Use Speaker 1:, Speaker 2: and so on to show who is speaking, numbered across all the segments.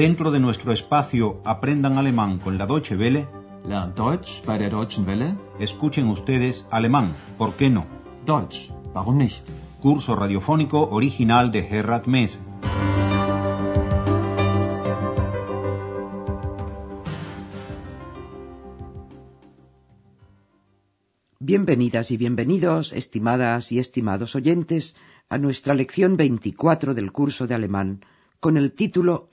Speaker 1: Dentro de nuestro espacio Aprendan Alemán con la Deutsche Welle,
Speaker 2: Lernt Deutsch bei der Deutschen Welle.
Speaker 1: escuchen ustedes alemán, ¿por qué no?
Speaker 2: Deutsch, warum nicht?
Speaker 1: Curso radiofónico original de Gerhard Mess.
Speaker 3: Bienvenidas y bienvenidos, estimadas y estimados oyentes, a nuestra lección 24 del curso de alemán, con el título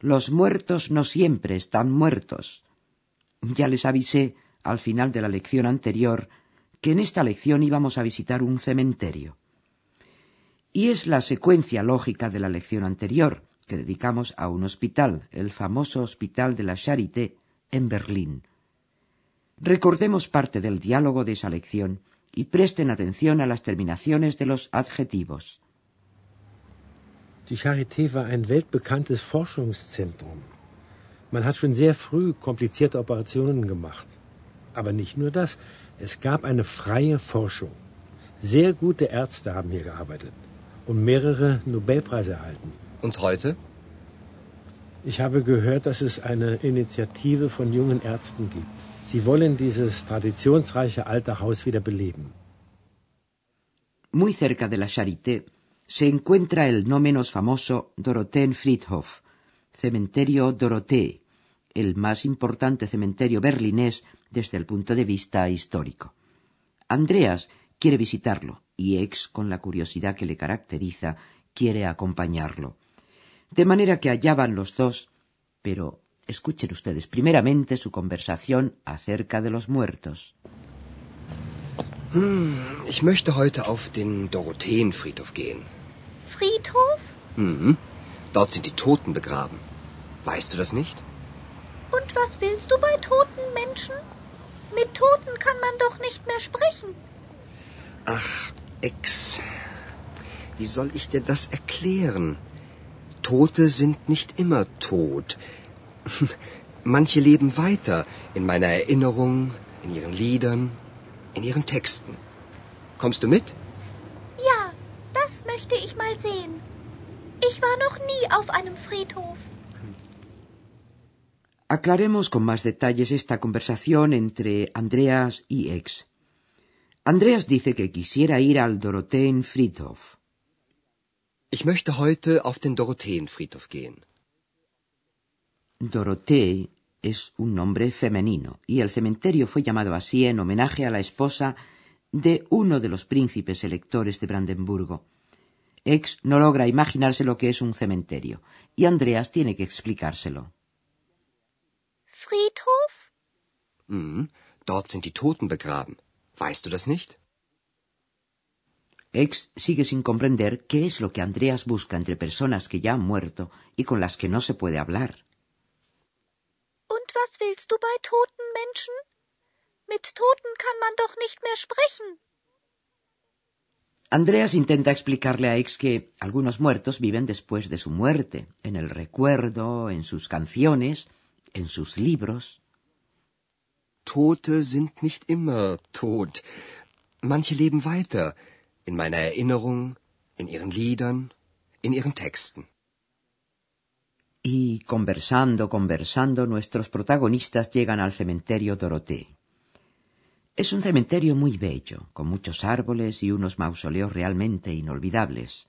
Speaker 3: Los muertos no siempre están muertos. Ya les avisé al final de la lección anterior que en esta lección íbamos a visitar un cementerio. Y es la secuencia lógica de la lección anterior, que dedicamos a un hospital, el famoso Hospital de la Charité, en Berlín. Recordemos parte del diálogo de esa lección y presten atención a las terminaciones de los adjetivos.
Speaker 4: Die Charité war ein weltbekanntes Forschungszentrum. Man hat schon sehr früh komplizierte Operationen gemacht. Aber nicht nur das, es gab eine freie Forschung. Sehr gute Ärzte haben hier gearbeitet und mehrere Nobelpreise erhalten.
Speaker 5: Und heute?
Speaker 4: Ich habe gehört, dass es eine Initiative von jungen Ärzten gibt. Sie wollen dieses traditionsreiche alte Haus wieder beleben.
Speaker 3: Muy cerca de la Charité se encuentra el no menos famoso Dorotheenfriedhof, cementerio Dorothée, el más importante cementerio berlinés desde el punto de vista histórico. Andreas quiere visitarlo y Ex, con la curiosidad que le caracteriza, quiere acompañarlo. De manera que allá van los dos, pero escuchen ustedes primeramente su conversación acerca de los muertos.
Speaker 5: Ich möchte heute auf den Dorotheenfriedhof gehen.
Speaker 6: Friedhof?
Speaker 5: Mhm. Dort sind die Toten begraben. Weißt du das nicht?
Speaker 6: Und was willst du bei toten Menschen? Mit Toten kann man doch nicht mehr sprechen.
Speaker 5: Ach, Ex. Wie soll ich dir das erklären? Tote sind nicht immer tot. Manche leben weiter in meiner Erinnerung, in ihren Liedern, in ihren Texten. Kommst du mit?
Speaker 6: Möchte ich mal sehen. Ich war noch nie auf einem Friedhof.
Speaker 3: Aclaremos con más detalles esta conversación entre Andreas y Ex. Andreas dice que quisiera ir al Dorotheenfriedhof.
Speaker 5: Ich möchte heute auf den Dorotheenfriedhof gehen.
Speaker 3: Dorothée es un nombre femenino y el cementerio fue llamado así en homenaje a la esposa de uno de los príncipes electores de Brandenburgo. Ex no logra imaginarse lo que es un cementerio y Andreas tiene que explicárselo.
Speaker 6: Friedhof?
Speaker 5: Mhm. Dort sind die Toten begraben. Weißt du das nicht?
Speaker 3: Ex sigue sin comprender qué es lo que Andreas busca entre personas que ya han muerto y con las que no se puede hablar.
Speaker 6: Und was willst du bei toten Menschen? Mit Toten kann man doch nicht mehr sprechen.
Speaker 3: Andreas intenta explicarle a Ex que algunos muertos viven después de su muerte, en el recuerdo, en sus canciones, en sus libros.
Speaker 5: Tote sind nicht immer tot. Manche leben weiter in meiner Erinnerung, in ihren Liedern, in ihren Texten.
Speaker 3: Y conversando, conversando, nuestros protagonistas llegan al cementerio Dorothée. Es un cementerio muy bello, con muchos árboles y unos mausoleos realmente inolvidables.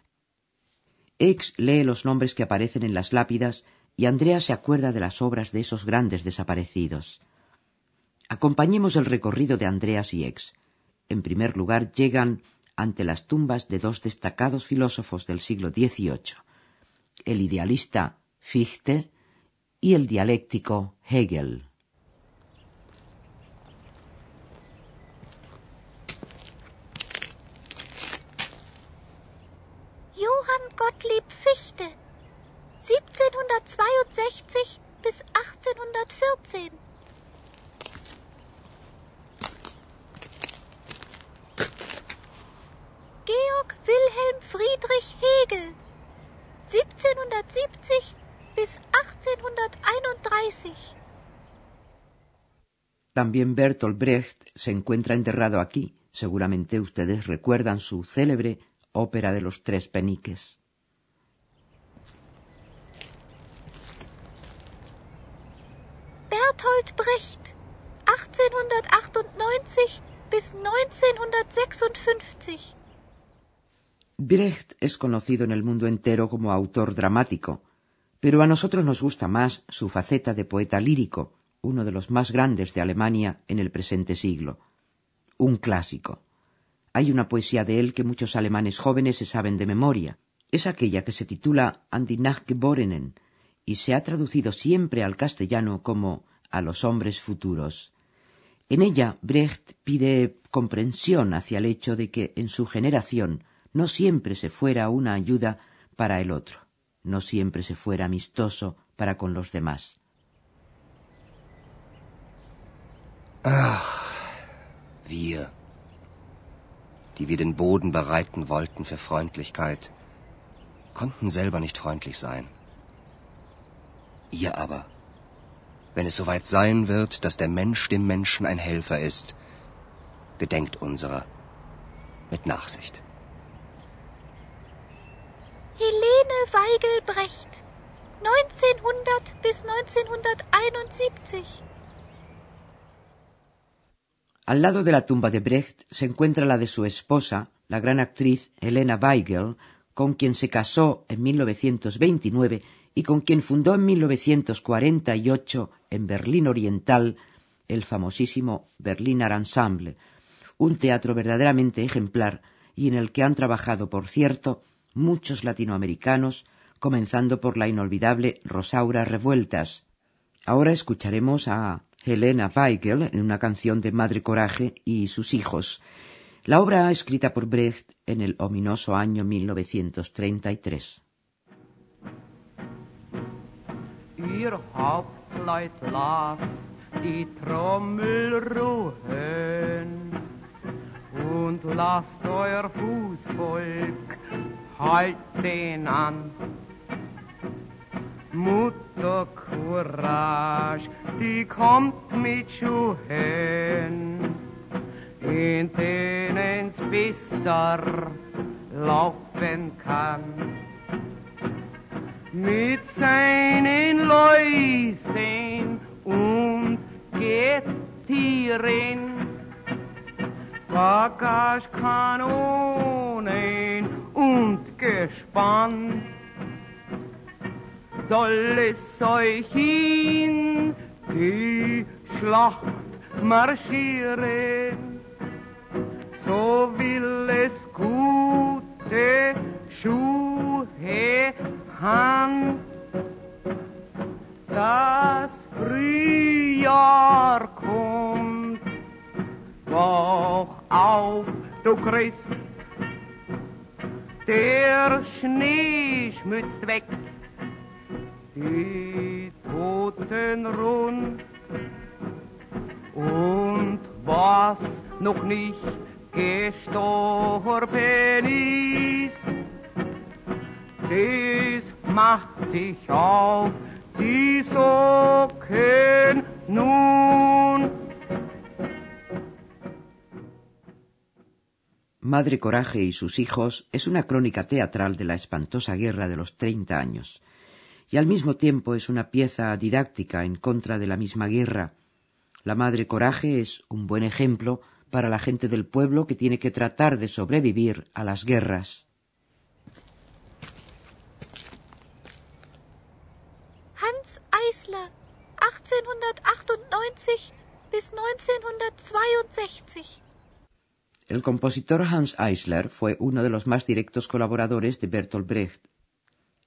Speaker 3: Ex lee los nombres que aparecen en las lápidas y Andrea se acuerda de las obras de esos grandes desaparecidos. Acompañemos el recorrido de Andreas y Ex. En primer lugar, llegan ante las tumbas de dos destacados filósofos del siglo XVIII, el idealista Fichte y el dialéctico Hegel.
Speaker 6: Wilhelm Friedrich Hegel. 1770 bis 1831.
Speaker 3: También Bertolt Brecht se encuentra enterrado aquí. Seguramente ustedes recuerdan su célebre ópera de los tres peniques.
Speaker 6: Bertolt Brecht, 1898 bis 1956.
Speaker 3: Brecht es conocido en el mundo entero como autor dramático, pero a nosotros nos gusta más su faceta de poeta lírico, uno de los más grandes de Alemania en el presente siglo. Un clásico. Hay una poesía de él que muchos alemanes jóvenes se saben de memoria. Es aquella que se titula An die Nachgeborenen y se ha traducido siempre al castellano como A los hombres futuros. En ella Brecht pide comprensión hacia el hecho de que en su generación no siempre se fuera una ayuda para el otro, no siempre se fuera amistoso para con los demás.
Speaker 5: Ach, wir, die wir den Boden bereiten wollten für Freundlichkeit, konnten selber nicht freundlich sein. Ihr aber, wenn es soweit sein wird, dass der Mensch dem Menschen ein Helfer ist, gedenkt unserer mit Nachsicht.
Speaker 6: Helene Weigel Brecht, 1900 bis 1971.
Speaker 3: Al lado de la tumba de Brecht se encuentra la de su esposa, la gran actriz Helena Weigel, con quien se casó en 1929 y con quien fundó en 1948 en Berlín Oriental el famosísimo Berliner Ensemble, un teatro verdaderamente ejemplar y en el que han trabajado, por cierto, muchos latinoamericanos, comenzando por la inolvidable Rosaura Revueltas. Ahora escucharemos a Helena Weigel en una canción de Madre Coraje y sus hijos, la obra escrita por Brecht en el ominoso año 1933.
Speaker 7: Ihr Hauptleut las die Trommel ruhen und euer Fußvolk halt den an. Mutter Courage, die kommt mit Schuhen, in denen's besser laufen kann. Mit seinen Läusen und Gettieren, Bagagekanonen und Gespann soll es euch in die Schlacht marschieren, so will es gute Schuhe han. Das Frühjahr kommt, wach auf, du Christ, der Schnee schmützt weg die Toten rund. Und was noch nicht gestorben ist, das macht sich auf die Socken nun.
Speaker 3: Madre Coraje y sus hijos es una crónica teatral de la espantosa guerra de los treinta años y al mismo tiempo es una pieza didáctica en contra de la misma guerra. La Madre Coraje es un buen ejemplo para la gente del pueblo que tiene que tratar de sobrevivir a las guerras.
Speaker 6: Hans Eisler, 1898 bis 1962.
Speaker 3: El compositor Hans Eisler fue uno de los más directos colaboradores de Bertolt Brecht.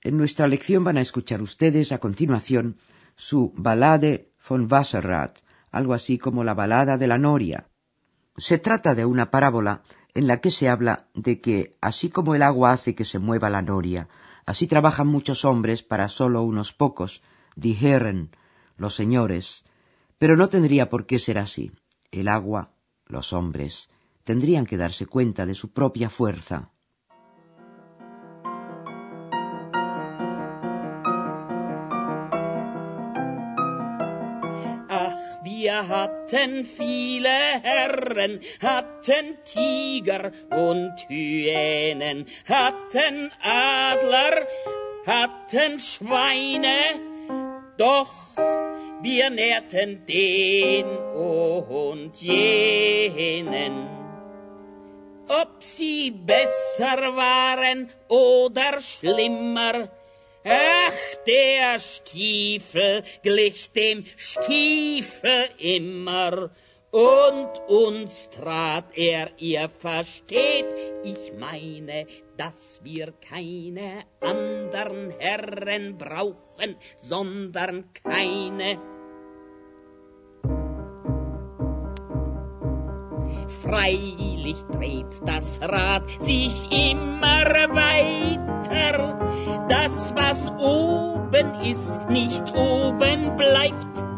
Speaker 3: En nuestra lección van a escuchar ustedes a continuación su Ballade von Wasserrat, algo así como la balada de la noria. Se trata de una parábola en la que se habla de que, así como el agua hace que se mueva la noria, así trabajan muchos hombres para solo unos pocos, die Herren, los señores, pero no tendría por qué ser así. El agua, los hombres, tendrían que darse cuenta de su propia fuerza.
Speaker 8: Wir hatten viele Herren, hatten Tiger und Hyänen, hatten Adler, hatten Schweine, doch wir nährten den und jenen. Ob sie besser waren oder schlimmer, ach, der Stiefel glich dem Stiefel immer, und uns trat er, ihr versteht, ich meine, dass wir keine andern Herren brauchen, sondern keine. Freilich dreht das Rad sich immer weiter, das, was oben ist, nicht oben bleibt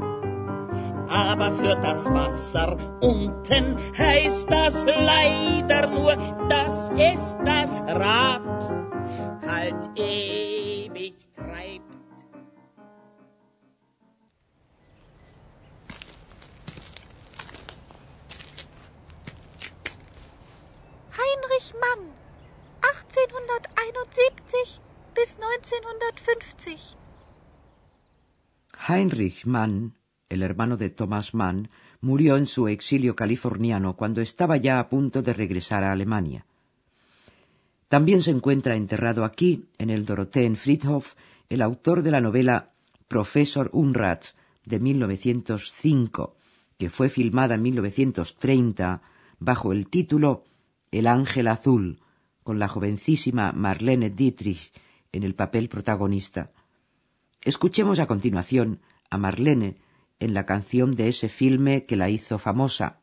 Speaker 8: aber für das Wasser unten heißt das leider nur, dass es das Rad halt ewig treibt.
Speaker 6: Heinrich Mann, 1871 bis 1950.
Speaker 3: Heinrich Mann el hermano de Thomas Mann, murió en su exilio californiano cuando estaba ya a punto de regresar a Alemania. También se encuentra enterrado aquí, en el Dorotheenfriedhof, el autor de la novela Professor Unrat de 1905, que fue filmada en 1930 bajo el título El ángel azul, con la jovencísima Marlene Dietrich en el papel protagonista. Escuchemos a continuación a Marlene en la canción de ese filme que la hizo famosa.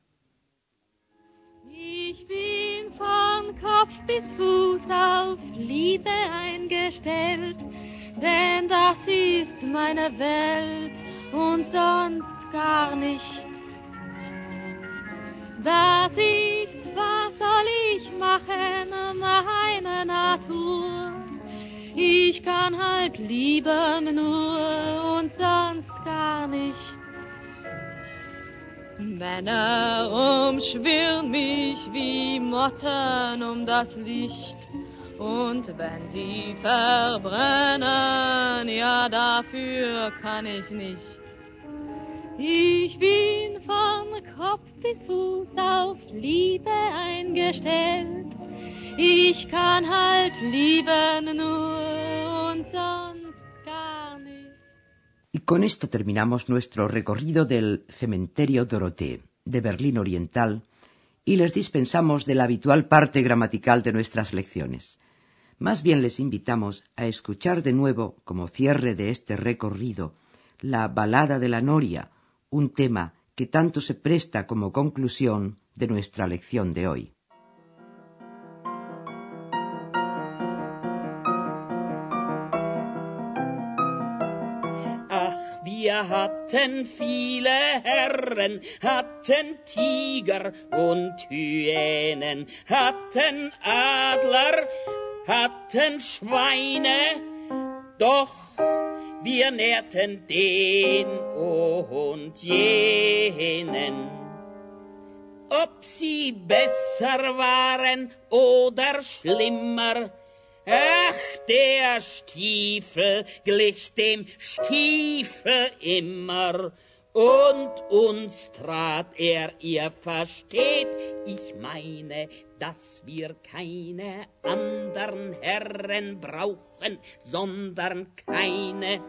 Speaker 9: Ich bin von Kopf bis Fuß auf Liebe eingestellt, denn das ist meine Welt und gar nicht. Das machen, meine Natur. Ich kann halt lieben nur und sonst gar nicht. Männer umschwirren mich wie Motten um das Licht. Und wenn sie verbrennen, ja, dafür kann ich nicht. Ich bin von Kopf bis Fuß auf Liebe eingestellt. Ich kann halt lieben nur und sonst gar nicht.
Speaker 3: Y con esto terminamos nuestro recorrido del cementerio Dorothée de Berlín Oriental y les dispensamos de la habitual parte gramatical de nuestras lecciones. Más bien les invitamos a escuchar de nuevo, como cierre de este recorrido, la balada de la Noria, un tema que tanto se presta como conclusión de nuestra lección de hoy.
Speaker 8: Wir hatten viele Herren, hatten Tiger und Hyänen, hatten Adler, hatten Schweine, doch wir nährten den und jenen. Ob sie besser waren oder schlimmer, Ach, der Stiefel glich dem Stiefel immer, und uns trat er, ihr versteht, ich meine, dass wir keine andern Herren brauchen, sondern keine.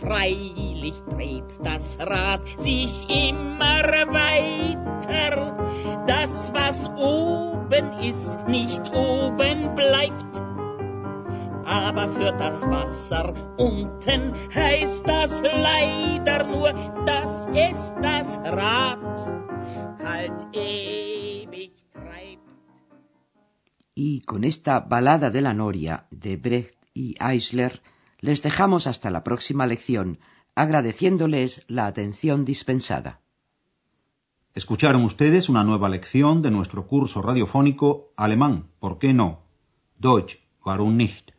Speaker 8: Freilich dreht das Rad sich immer weiter, das, was oben ist, nicht oben bleibt. Aber für das Wasser unten heißt das leider nur, dass es das Rad halt ewig treibt.
Speaker 3: Y con esta balada de la Noria de Brecht y Eisler les dejamos hasta la próxima lección, agradeciéndoles la atención dispensada.
Speaker 1: Escucharon ustedes una nueva lección de nuestro curso radiofónico Alemán, ¿por qué no? Deutsch, warum nicht?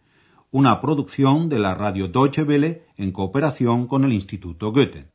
Speaker 1: Una producción de la radio Deutsche Welle en cooperación con el Instituto Goethe.